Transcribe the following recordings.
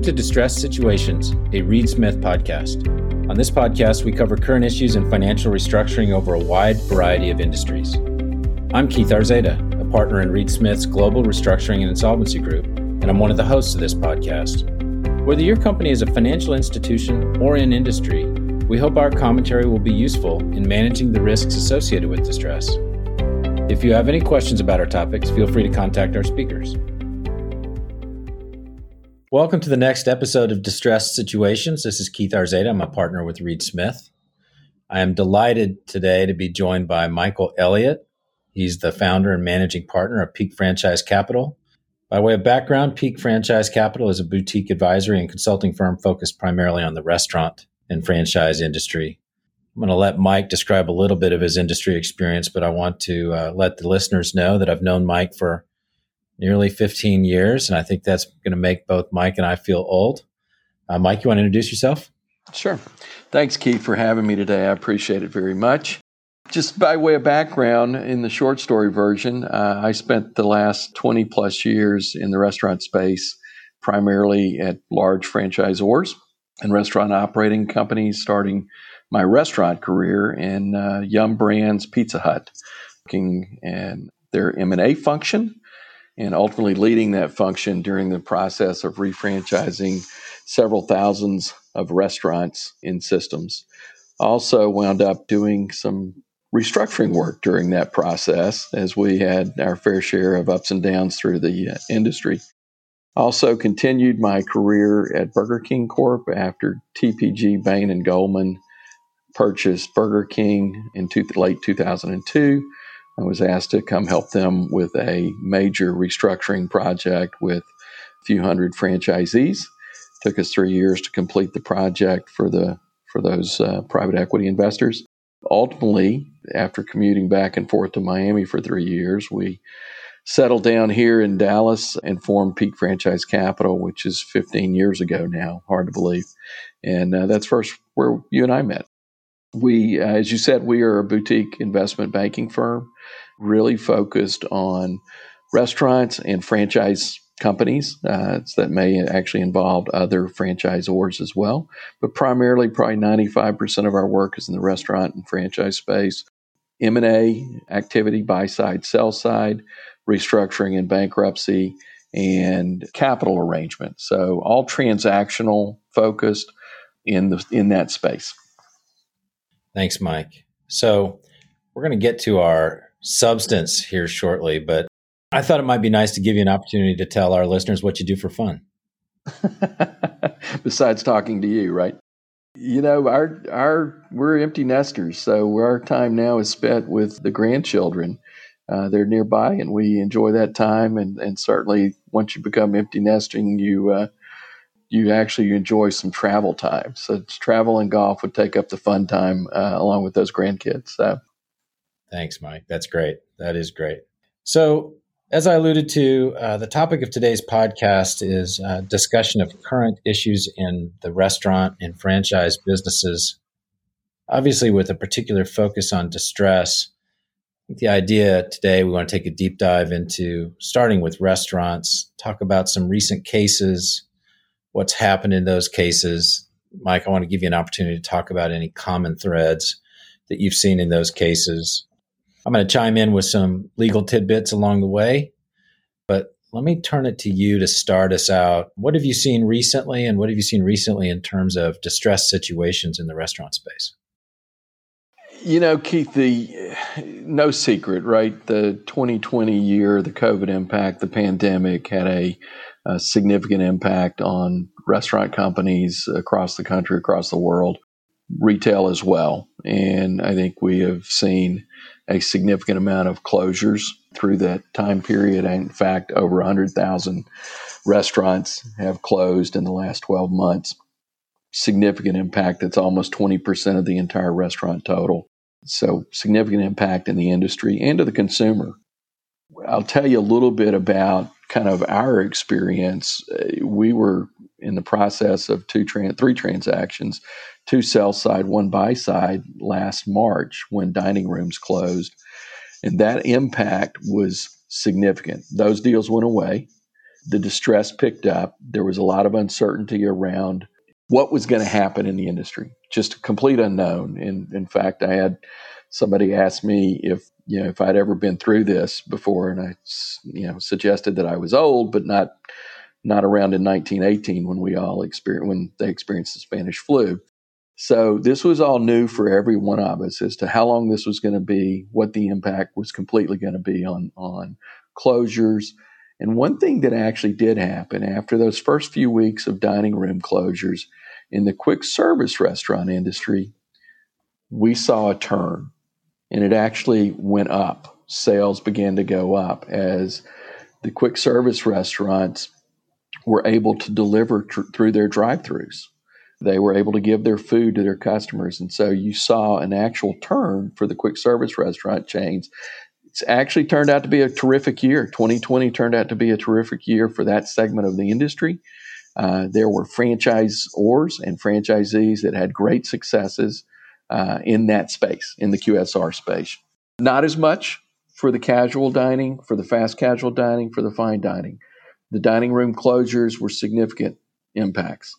Welcome to Distress Situations, a Reed Smith podcast. On this podcast, we cover current issues in financial restructuring over a wide variety of industries. I'm Keith Aurzada, a partner in Reed Smith's Global Restructuring and Insolvency Group, and I'm one of the hosts of this podcast. Whether your company is a financial institution or in industry, we hope our commentary will be useful in managing the risks associated with distress. If you have any questions about our topics, feel free to contact our speakers. Welcome to the next episode of Distressed Situations. This is Keith Aurzada. I'm a partner with Reed Smith. I am delighted today to be joined by Michael Elliott. He's the founder and managing partner of Peak Franchise Capital. By way of background, Peak Franchise Capital is a boutique advisory and consulting firm focused primarily on the restaurant and franchise industry. I'm going to let Mike describe a little bit of his industry experience, but I want to uh, let the listeners know that I've known Mike for nearly 15 years. And I think that's going to make both Mike and I feel old. Uh, Mike, you want to introduce yourself? Sure. Thanks, Keith, for having me today. I appreciate it very much. Just by way of background, in the short story version, uh, I spent the last 20 plus years in the restaurant space, primarily at large franchisors and restaurant operating companies, starting my restaurant career in uh, Yum Brands Pizza Hut, working in their M&A function and ultimately leading that function during the process of refranchising several thousands of restaurants in systems. Also, wound up doing some restructuring work during that process as we had our fair share of ups and downs through the uh, industry. Also, continued my career at Burger King Corp after TPG Bain and Goldman purchased Burger King in two, late 2002 I was asked to come help them with a major restructuring project with a few hundred franchisees. It took us three years to complete the project for the for those uh, private equity investors. Ultimately, after commuting back and forth to Miami for three years, we settled down here in Dallas and formed Peak Franchise Capital, which is 15 years ago now. Hard to believe, and uh, that's first where you and I met. We, uh, as you said, we are a boutique investment banking firm really focused on restaurants and franchise companies uh, that may actually involve other franchisors as well. But primarily, probably 95% of our work is in the restaurant and franchise space. M&A activity, buy side, sell side, restructuring and bankruptcy, and capital arrangement. So all transactional focused in the in that space. Thanks, Mike. So we're going to get to our substance here shortly, but I thought it might be nice to give you an opportunity to tell our listeners what you do for fun. Besides talking to you, right? You know, our our we're empty nesters, so our time now is spent with the grandchildren. Uh, they're nearby, and we enjoy that time. And, and certainly, once you become empty nesting, you uh, you actually enjoy some travel time. So, travel and golf would take up the fun time uh, along with those grandkids. So, Thanks, Mike. That's great. That is great. So, as I alluded to, uh, the topic of today's podcast is uh, discussion of current issues in the restaurant and franchise businesses, obviously, with a particular focus on distress. The idea today, we want to take a deep dive into starting with restaurants, talk about some recent cases, what's happened in those cases. Mike, I want to give you an opportunity to talk about any common threads that you've seen in those cases I'm going to chime in with some legal tidbits along the way, but let me turn it to you to start us out. What have you seen recently, and what have you seen recently in terms of distress situations in the restaurant space? You know, Keith, the no secret, right? The 2020 year, the COVID impact, the pandemic had a, a significant impact on restaurant companies across the country, across the world, retail as well. And I think we have seen a significant amount of closures through that time period. In fact, over 100,000 restaurants have closed in the last 12 months. Significant impact. That's almost 20% of the entire restaurant total. So, significant impact in the industry and to the consumer. I'll tell you a little bit about kind of our experience. Uh, we were in the process of two, three transactions two sell side, one buy side last March when dining rooms closed. And that impact was significant. Those deals went away. the distress picked up. There was a lot of uncertainty around what was going to happen in the industry, just a complete unknown. And in fact, I had somebody asked me if you know if I'd ever been through this before, and I you know suggested that I was old, but not not around in 1918 when we all experienced when they experienced the Spanish flu. So this was all new for every one of us as to how long this was going to be, what the impact was completely going to be on on closures. And one thing that actually did happen after those first few weeks of dining room closures in the quick service restaurant industry, we saw a turn and it actually went up. Sales began to go up as the quick service restaurants were able to deliver tr- through their drive throughs. They were able to give their food to their customers. And so you saw an actual turn for the quick service restaurant chains. It's actually turned out to be a terrific year. 2020 turned out to be a terrific year for that segment of the industry. Uh, there were franchisors and franchisees that had great successes uh, in that space, in the QSR space. Not as much for the casual dining, for the fast casual dining, for the fine dining. The dining room closures were significant impacts.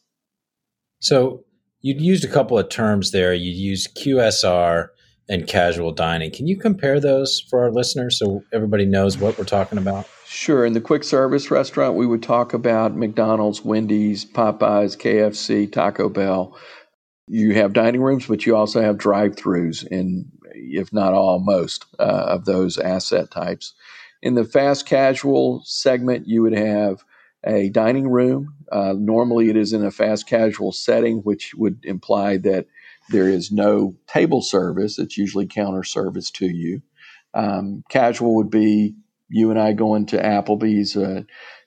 So you'd used a couple of terms there. You used QSR and casual dining. Can you compare those for our listeners so everybody knows what we're talking about? Sure. In the quick service restaurant, we would talk about McDonald's, Wendy's, Popeyes, KFC, Taco Bell. You have dining rooms, but you also have drive throughs, and if not all, most uh, of those asset types. In the fast casual segment, you would have a dining room. Uh, normally, it is in a fast casual setting, which would imply that there is no table service. It's usually counter service to you. Um, casual would be you and I going to Applebee's uh,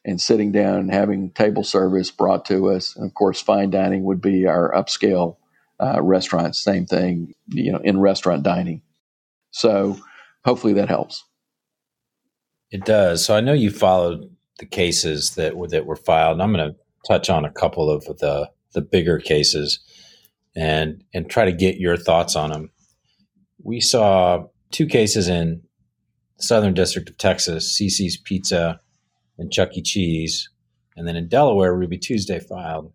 and sitting down and having table service brought to us. And of course, fine dining would be our upscale uh, restaurants. Same thing, you know, in restaurant dining. So hopefully that helps. It does. So I know you followed the cases that were that were filed. I'm going to touch on a couple of the the bigger cases and and try to get your thoughts on them. We saw two cases in Southern District of Texas, CiCi's Pizza and Chuck E. Cheese, and then in Delaware, Ruby Tuesday filed.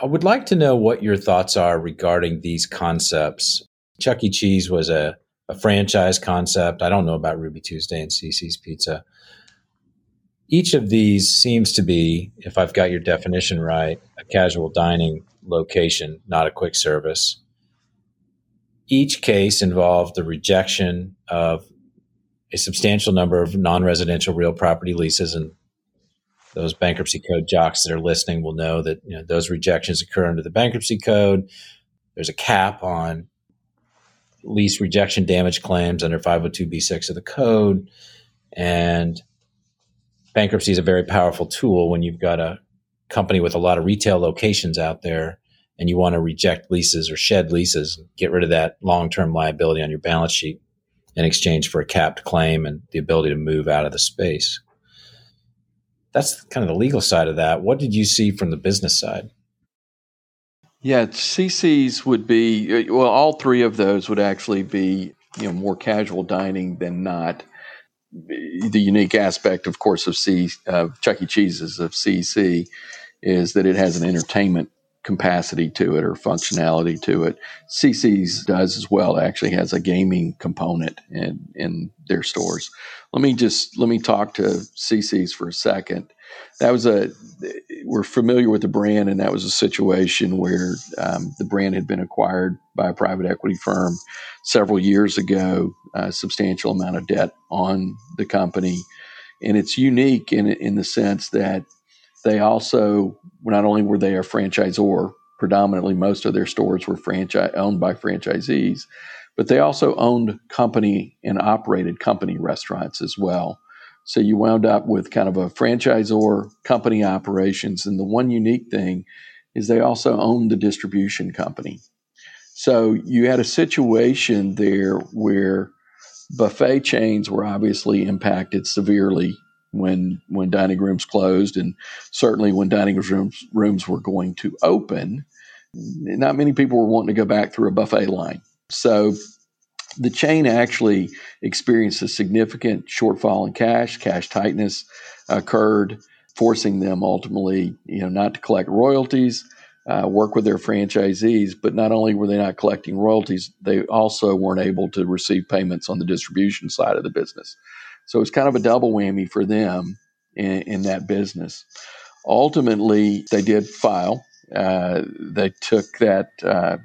I would like to know what your thoughts are regarding these concepts. Chuck E. Cheese was a a franchise concept. I don't know about Ruby Tuesday and CiCi's Pizza. Each of these seems to be, if I've got your definition right, a casual dining location, not a quick service. Each case involved the rejection of a substantial number of non residential real property leases. And those bankruptcy code jocks that are listening will know that you know, those rejections occur under the bankruptcy code. There's a cap on lease rejection damage claims under 502b6 of the code. And bankruptcy is a very powerful tool when you've got a company with a lot of retail locations out there and you want to reject leases or shed leases, get rid of that long term liability on your balance sheet in exchange for a capped claim and the ability to move out of the space. That's kind of the legal side of that. What did you see from the business side? Yeah, CiCi's would be uh, well. All three of those would actually be you know more casual dining than not. The unique aspect, of course, of C of Chuck E. Cheese's of CC is that it has an entertainment capacity to it or functionality to it. CiCi's does as well. It actually has a gaming component in in their stores. Let me just let me talk to CiCi's for a second that was a we're familiar with the brand, and that was a situation where um, the brand had been acquired by a private equity firm several years ago. A substantial amount of debt on the company, and it's unique in in the sense that they also not only were they a franchisor, predominantly most of their stores were franchise owned by franchisees, but they also owned company and operated company restaurants as well. So you wound up with kind of a franchisor company operations. And the one unique thing is they also owned the distribution company. So you had a situation there where buffet chains were obviously impacted severely when when dining rooms closed and certainly when dining rooms rooms were going to open not many people were wanting to go back through a buffet line so The chain actually experienced a significant shortfall in cash. Cash tightness occurred, forcing them ultimately, you know, not to collect royalties, uh, work with their franchisees. But not only were they not collecting royalties, they also weren't able to receive payments on the distribution side of the business. So it's kind of a double whammy for them in, in that business. Ultimately, they did file. Uh, they took that uh,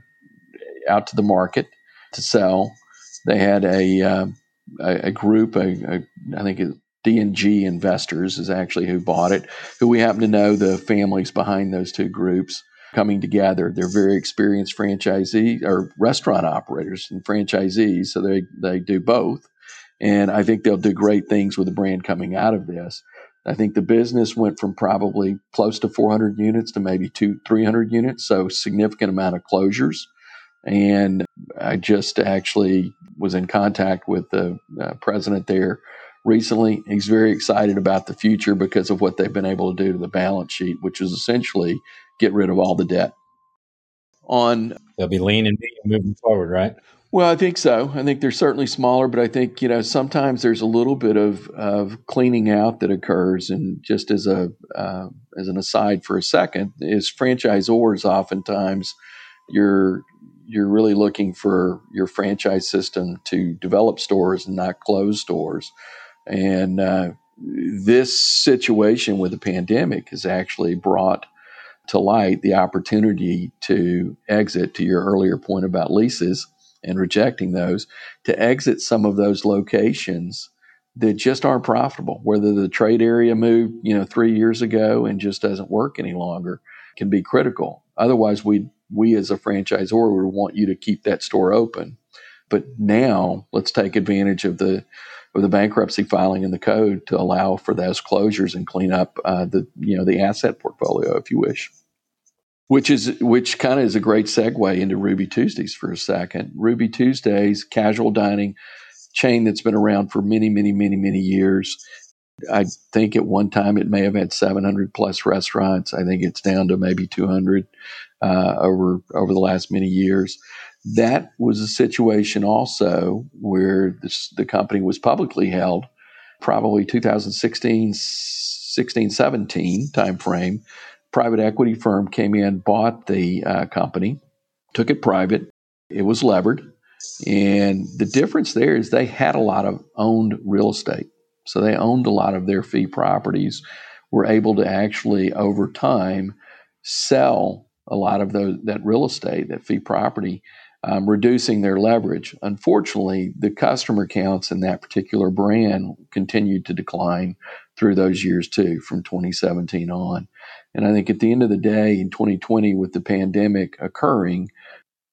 out to the market to sell. They had a uh, a, a, group, a, a, I think D&G Investors is actually who bought it, who we happen to know the families behind those two groups coming together. They're very experienced franchisees or restaurant operators and franchisees, so they, they do both. And I think they'll do great things with the brand coming out of this. I think the business went from probably close to 400 units to maybe two, 300 units, so significant amount of closures. And I just actually was in contact with the uh, president there recently. He's very excited about the future because of what they've been able to do to the balance sheet, which is essentially get rid of all the debt. On they'll be lean and moving forward, right? Well, I think so. I think they're certainly smaller, but I think you know sometimes there's a little bit of, of cleaning out that occurs. And just as a uh, as an aside for a second, is franchisors oftentimes you're you're really looking for your franchise system to develop stores and not close stores. And uh, this situation with the pandemic has actually brought to light the opportunity to exit, to your earlier point about leases and rejecting those, to exit some of those locations that just aren't profitable. Whether the trade area moved, you know, three years ago and just doesn't work any longer can be critical. Otherwise, we we as a franchisor would want you to keep that store open. But now let's take advantage of the of the bankruptcy filing in the code to allow for those closures and clean up uh, the you know the asset portfolio, if you wish. Which is which kind of is a great segue into Ruby Tuesdays for a second. Ruby Tuesdays, casual dining chain that's been around for many, many, many, many years. I think at one time it may have had 700 plus restaurants. I think it's down to maybe 200 uh, over over the last many years. That was a situation also where this, the company was publicly held, probably 2016, 16, 17 timeframe. Private equity firm came in, bought the uh, company, took it private. It was levered. And the difference there is they had a lot of owned real estate. So they owned a lot of their fee properties, were able to actually, over time, sell a lot of those, that real estate, that fee property, um, reducing their leverage. Unfortunately, the customer counts in that particular brand continued to decline through those years too, from 2017 on. And I think at the end of the day, in 2020, with the pandemic occurring,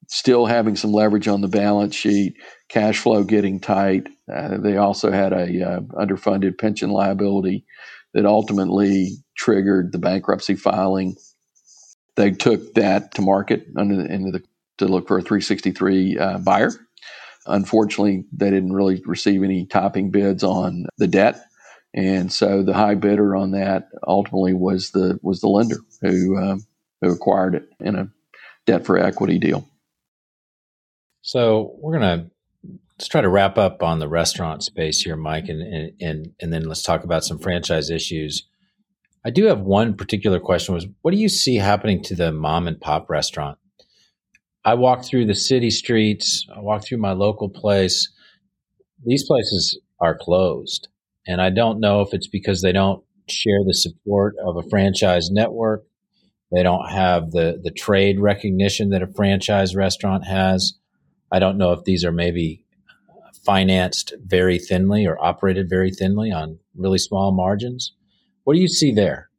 still having some leverage on the balance sheet, cash flow getting tight. Uh, they also had a uh, underfunded pension liability that ultimately triggered the bankruptcy filing. They took that to market under the, into the to look for a 363 uh, buyer. Unfortunately, they didn't really receive any topping bids on the debt, and so the high bidder on that ultimately was the was the lender who um, who acquired it in a debt for equity deal. So we're gonna let's try to wrap up on the restaurant space here, Mike, and and and, and then let's talk about some franchise issues. I do have one particular question: was what do you see happening to the mom and pop restaurant? I walk through the city streets, I walk through my local place. These places are closed. And I don't know if it's because they don't share the support of a franchise network. They don't have the, the trade recognition that a franchise restaurant has. I don't know if these are maybe financed very thinly or operated very thinly on really small margins. What do you see there?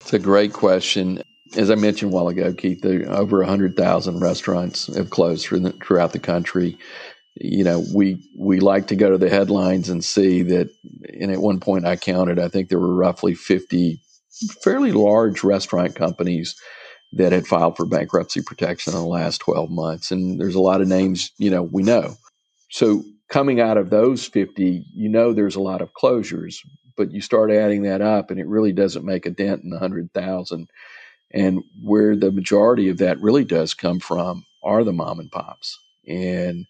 It's a great question as I mentioned a while ago, Keith, over 100,000 restaurants have closed throughout the country. You know, we we like to go to the headlines and see that. And at one point, I counted. I think there were roughly 50 fairly large restaurant companies that had filed for bankruptcy protection in the last 12 months. And there's a lot of names, you know, we know. So coming out of those 50, you know, there's a lot of closures, but you start adding that up, and it really doesn't make a dent in the 100,000 and where the majority of that really does come from are the mom and pops. And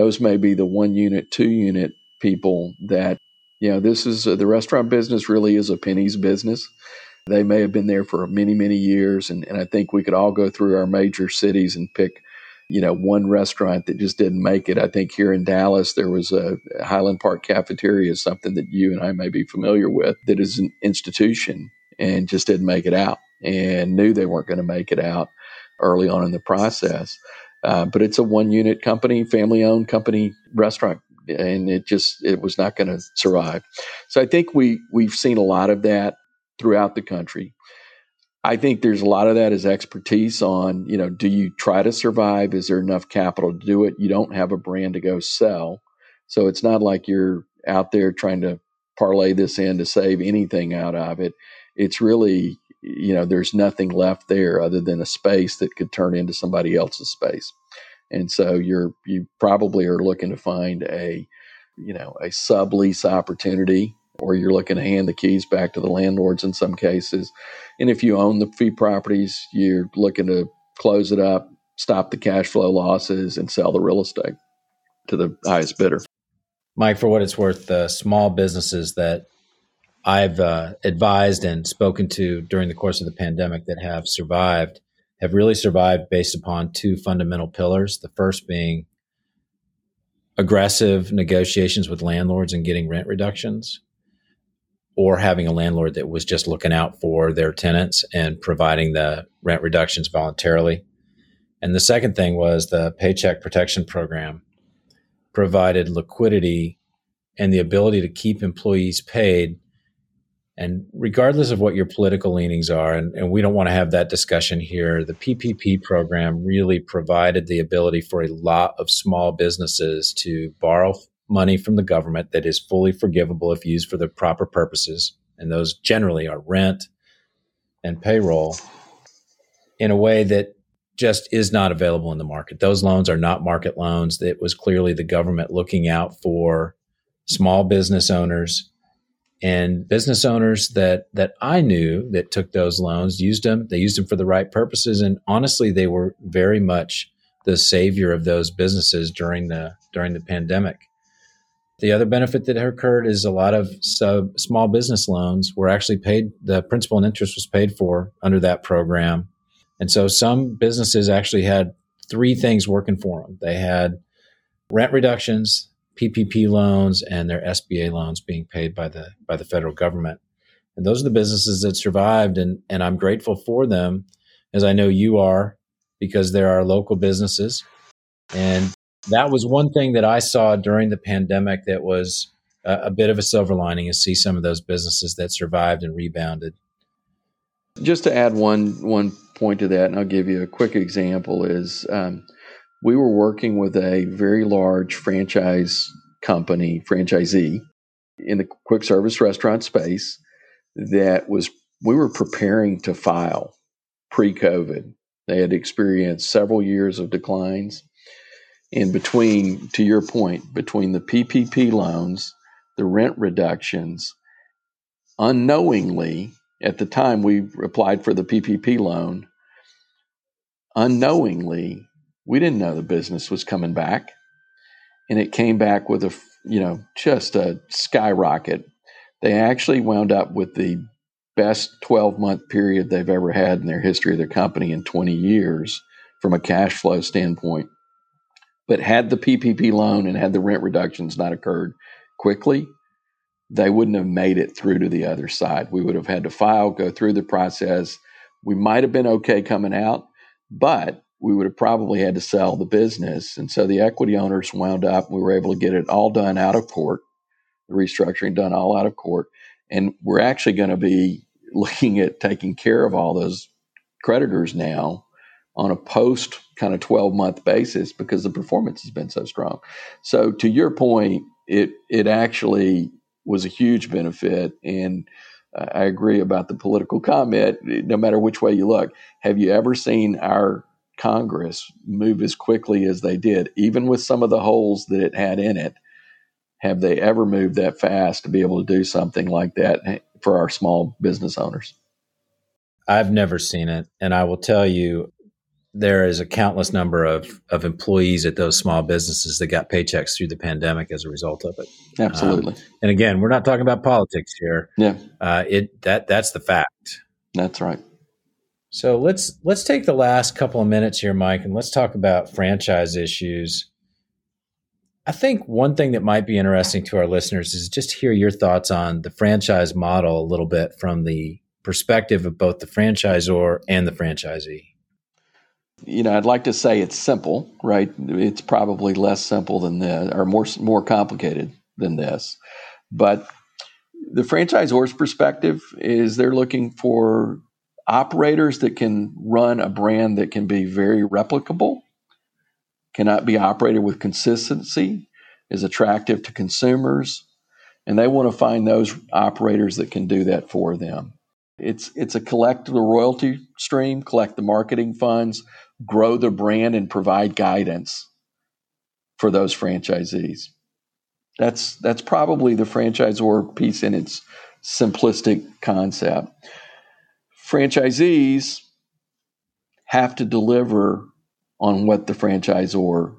Those may be the one unit, two unit people that, you know, this is uh, the restaurant business really is a penny's business. They may have been there for many, many years. And, and I think we could all go through our major cities and pick, you know, one restaurant that just didn't make it. I think here in Dallas, there was a Highland Park Cafeteria, something that you and I may be familiar with, that is an institution and just didn't make it out and knew they weren't going to make it out early on in the process. Uh, but it's a one unit company, family owned company restaurant, and it just it was not going to survive. So I think we we've seen a lot of that throughout the country. I think there's a lot of that is expertise on, you know, do you try to survive? Is there enough capital to do it? You don't have a brand to go sell. So it's not like you're out there trying to parlay this in to save anything out of it. It's really you know there's nothing left there other than a space that could turn into somebody else's space. And so you're you probably are looking to find a you know a sublease opportunity or you're looking to hand the keys back to the landlords in some cases. And if you own the fee properties you're looking to close it up stop the cash flow losses and sell the real estate to the highest bidder. Mike for what it's worth the small businesses that I've uh, advised and spoken to during the course of the pandemic that have survived have really survived based upon two fundamental pillars. The first being aggressive negotiations with landlords and getting rent reductions, or having a landlord that was just looking out for their tenants and providing the rent reductions voluntarily. And the second thing was the Paycheck Protection Program provided liquidity and the ability to keep employees paid and regardless of what your political leanings are, and, and we don't want to have that discussion here, the PPP program really provided the ability for a lot of small businesses to borrow money from the government that is fully forgivable if used for the proper purposes. And those generally are rent and payroll in a way that just is not available in the market. Those loans are not market loans. It was clearly the government looking out for small business owners and business owners that that I knew that took those loans used them. They used them for the right purposes, and honestly, they were very much the savior of those businesses during the during the pandemic. The other benefit that occurred is a lot of sub, small business loans were actually paid. The principal and interest was paid for under that program, and so some businesses actually had three things working for them. They had rent reductions, PPP loans and their SBA loans being paid by the by the federal government. And those are the businesses that survived and and I'm grateful for them as I know you are because there are local businesses and that was one thing that I saw during the pandemic that was a, a bit of a silver lining is see some of those businesses that survived and rebounded. Just to add one one point to that, and I'll give you a quick example is um, we were working with a very large franchise company, franchisee in the quick service restaurant space that was, we were preparing to file pre COVID. They had experienced several years of declines. And between, to your point, between the PPP loans, the rent reductions, unknowingly, at the time we applied for the PPP loan, unknowingly, we didn't know the business was coming back. And it came back with a, you know, just a skyrocket. They actually wound up with the best 12 month period they've ever had in their history of their company in 20 years from a cash flow standpoint. But had the PPP loan and had the rent reductions not occurred quickly, they wouldn't have made it through to the other side. We would have had to file, go through the process. We might have been okay coming out, but we would have probably had to sell the business. And so the equity owners wound up, we were able to get it all done out of court, the restructuring done all out of court. And we're actually going to be looking at taking care of all those creditors now on a post kind of 12 month basis because the performance has been so strong. So to your point, it it actually was a huge benefit and uh, I agree about the political comment no matter which way you look. Have you ever seen our Congress move as quickly as they did, even with some of the holes that it had in it. Have they ever moved that fast to be able to do something like that for our small business owners? I've never seen it. And I will tell you, there is a countless number of of employees at those small businesses that got paychecks through the pandemic as a result of it. Absolutely. Um, and again, we're not talking about politics here. Yeah. Uh, it that that's the fact. That's right. So let's let's take the last couple of minutes here, Mike, and let's talk about franchise issues. I think one thing that might be interesting to our listeners is just hear your thoughts on the franchise model a little bit from the perspective of both the franchisor and the franchisee you know, I'd like to say it's simple, right? It's probably less simple than this, or more more complicated than this. But the franchisor's perspective is they're looking for operators that can run a brand that can be very replicable, cannot be operated with consistency, is attractive to consumers, and they want to find those operators that can do that for them. It's it's a collect the royalty stream, collect the marketing funds, grow the brand and provide guidance for those franchisees. That's that's probably the franchisor piece in its simplistic concept. Franchisees have to deliver on what the franchisor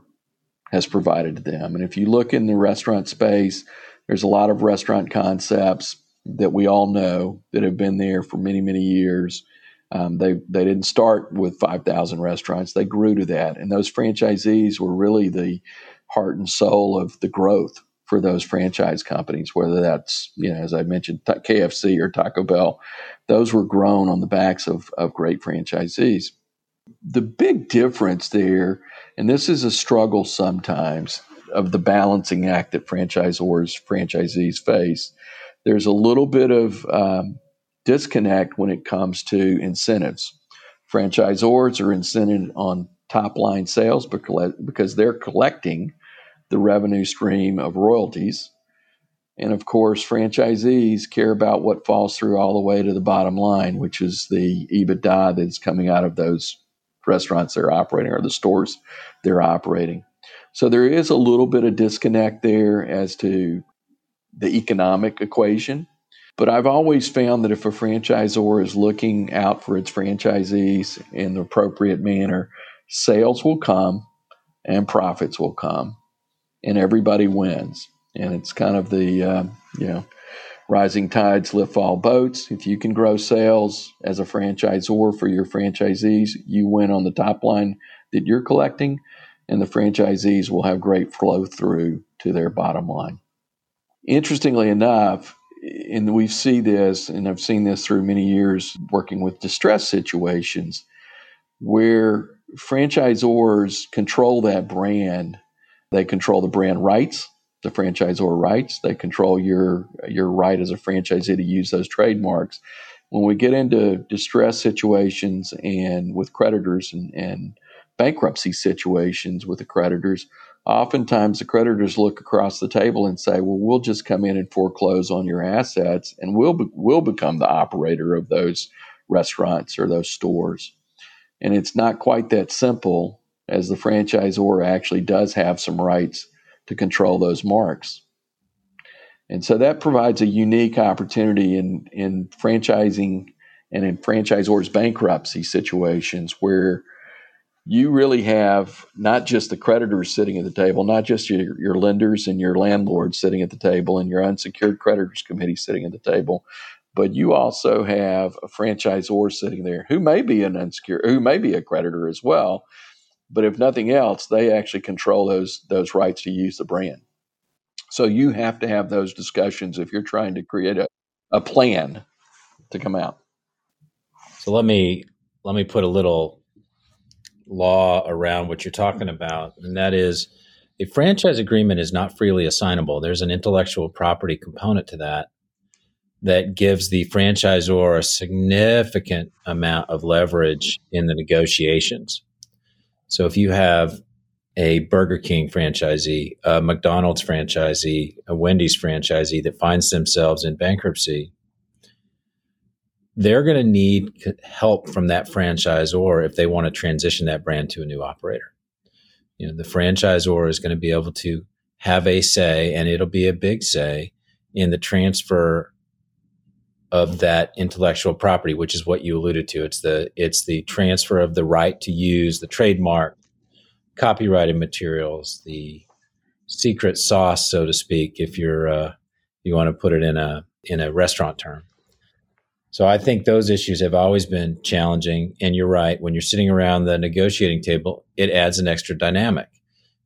has provided to them. And if you look in the restaurant space, there's a lot of restaurant concepts that we all know that have been there for many, many years um, they they didn't start with 5,000 restaurants. They grew to that, and those franchisees were really the heart and soul of the growth for those franchise companies. Whether that's you know, as I mentioned, KFC or Taco Bell, those were grown on the backs of of great franchisees. The big difference there, and this is a struggle sometimes of the balancing act that franchisors franchisees face. There's a little bit of um, disconnect when it comes to incentives. Franchisors are incented on top line sales because they're collecting the revenue stream of royalties. And of course, franchisees care about what falls through all the way to the bottom line, which is the EBITDA that's coming out of those restaurants they're operating or the stores they're operating. So there is a little bit of disconnect there as to the economic equation. But I've always found that if a franchisor is looking out for its franchisees in the appropriate manner, sales will come and profits will come, and everybody wins. And it's kind of the uh, you know rising tides lift all boats. If you can grow sales as a franchisor for your franchisees, you win on the top line that you're collecting, and the franchisees will have great flow through to their bottom line. Interestingly enough, and we see this, and I've seen this through many years working with distress situations where franchisors control that brand. They control the brand rights, the franchisor rights. They control your your right as a franchisee to use those trademarks. When we get into distress situations and with creditors and, and bankruptcy situations with the creditors, oftentimes the creditors look across the table and say, "Well, we'll just come in and foreclose on your assets, and we'll be, we'll become the operator of those restaurants or those stores." And it's not quite that simple, as the franchisor actually does have some rights to control those marks. And so that provides a unique opportunity in in franchising and in franchisors bankruptcy situations where you really have not just the creditors sitting at the table, not just your, your lenders and your landlords sitting at the table and your unsecured creditors committee sitting at the table, but you also have a franchisor sitting there who may be an unsecured, who may be a creditor as well. But if nothing else, they actually control those those rights to use the brand. So you have to have those discussions if you're trying to create a, a plan to come out. So let me let me put a little law around what you're talking about, and that is a franchise agreement is not freely assignable. There's an intellectual property component to that that gives the franchisor a significant amount of leverage in the negotiations. So if you have a Burger King franchisee, a McDonald's franchisee, a Wendy's franchisee that finds themselves in bankruptcy, they're going to need help from that franchisor if they want to transition that brand to a new operator. You know, the franchisor is going to be able to have a say, and it'll be a big say in the transfer of that intellectual property, which is what you alluded to. It's the it's the transfer of the right to use the trademark, copyrighted materials, the secret sauce, so to speak, if you're uh, you want to put it in a in a restaurant term. So I think those issues have always been challenging. And you're right. When you're sitting around the negotiating table, it adds an extra dynamic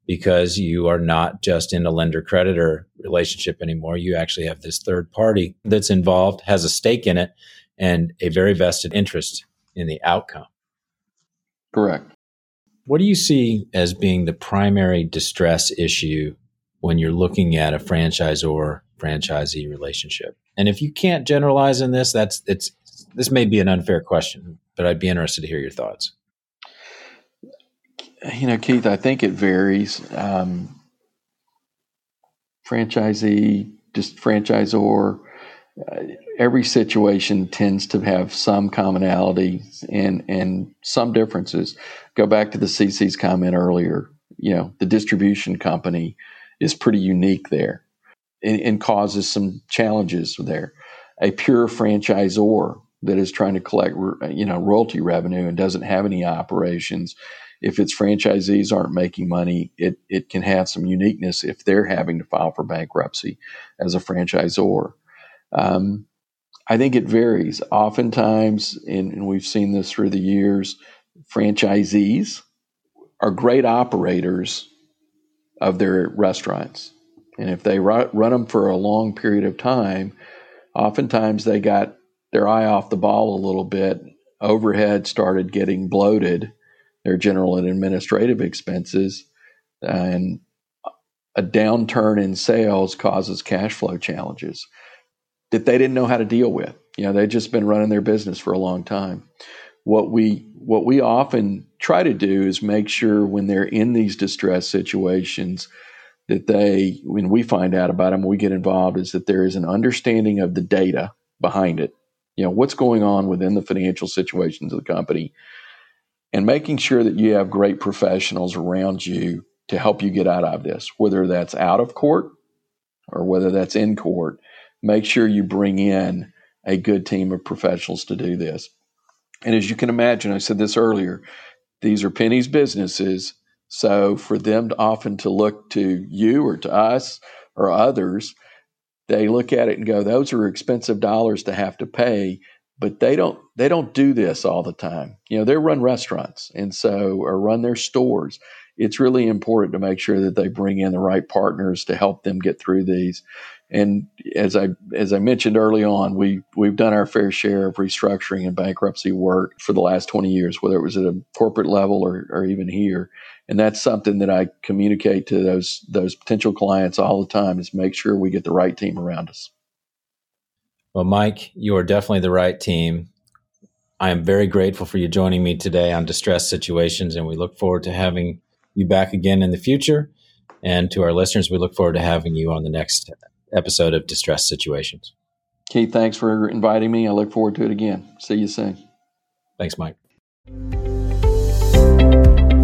because you are not just in a lender creditor relationship anymore. You actually have this third party that's involved, has a stake in it, and a very vested interest in the outcome. Correct. What do you see as being the primary distress issue when you're looking at a franchisor franchisee relationship? And if you can't generalize in this, that's it's this may be an unfair question, but I'd be interested to hear your thoughts. You know, Keith, I think it varies. Um, franchisee, just franchisor, uh, every situation tends to have some commonalities and and some differences. Go back to the CiCi's comment earlier. You know, the distribution company is pretty unique there and, and causes some challenges there. A pure franchisor that is trying to collect you know royalty revenue and doesn't have any operations if its franchisees aren't making money it it can have some uniqueness if they're having to file for bankruptcy as a franchisor um, i think it varies oftentimes and, and we've seen this through the years franchisees are great operators of their restaurants and if they run, run them for a long period of time, oftentimes they got their eye off the ball a little bit. Overhead started getting bloated, their general and administrative expenses, and a downturn in sales causes cash flow challenges that they didn't know how to deal with. You know, they'd just been running their business for a long time. What we what we often try to do is make sure when they're in these distress situations that they, when we find out about them, we get involved, is that there is an understanding of the data behind it. You know, what's going on within the financial situations of the company, and making sure that you have great professionals around you to help you get out of this, whether that's out of court or whether that's in court. Make sure you bring in a good team of professionals to do this. And as you can imagine, I said this earlier, these are pennies businesses so for them to often to look to you or to us or others, they look at it and go, those are expensive dollars to have to pay. But they don't they don't do this all the time. You know, they run restaurants and so or run their stores. It's really important to make sure that they bring in the right partners to help them get through these. And as I as I mentioned early on, we we've done our fair share of restructuring and bankruptcy work for the last 20 years, whether it was at a corporate level or, or even here. And that's something that I communicate to those those potential clients all the time is make sure we get the right team around us. Well, Mike, you are definitely the right team. I am very grateful for you joining me today on distress situations, and we look forward to having you back again in the future. And to our listeners, we look forward to having you on the next episode of Distress Situations. Keith, thanks for inviting me. I look forward to it again. See you soon. Thanks, Mike.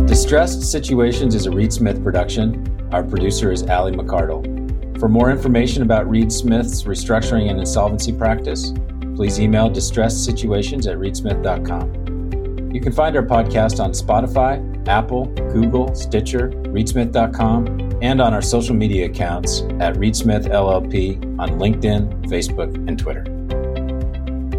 Distressed Situations is a Reed Smith production. Our producer is Allie McCardle. For more information about Reed Smith's restructuring and insolvency practice, please email distressedsituations at reedsmith.com. You can find our podcast on Spotify, Apple, Google, Stitcher, reedsmith.com, and on our social media accounts at ReedSmith LLP on LinkedIn, Facebook, and Twitter.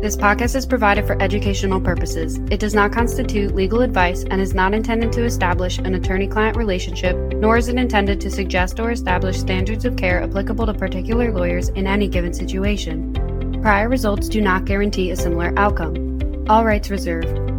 This podcast is provided for educational purposes. It does not constitute legal advice and is not intended to establish an attorney client relationship, nor is it intended to suggest or establish standards of care applicable to particular lawyers in any given situation. Prior results do not guarantee a similar outcome. All rights reserved.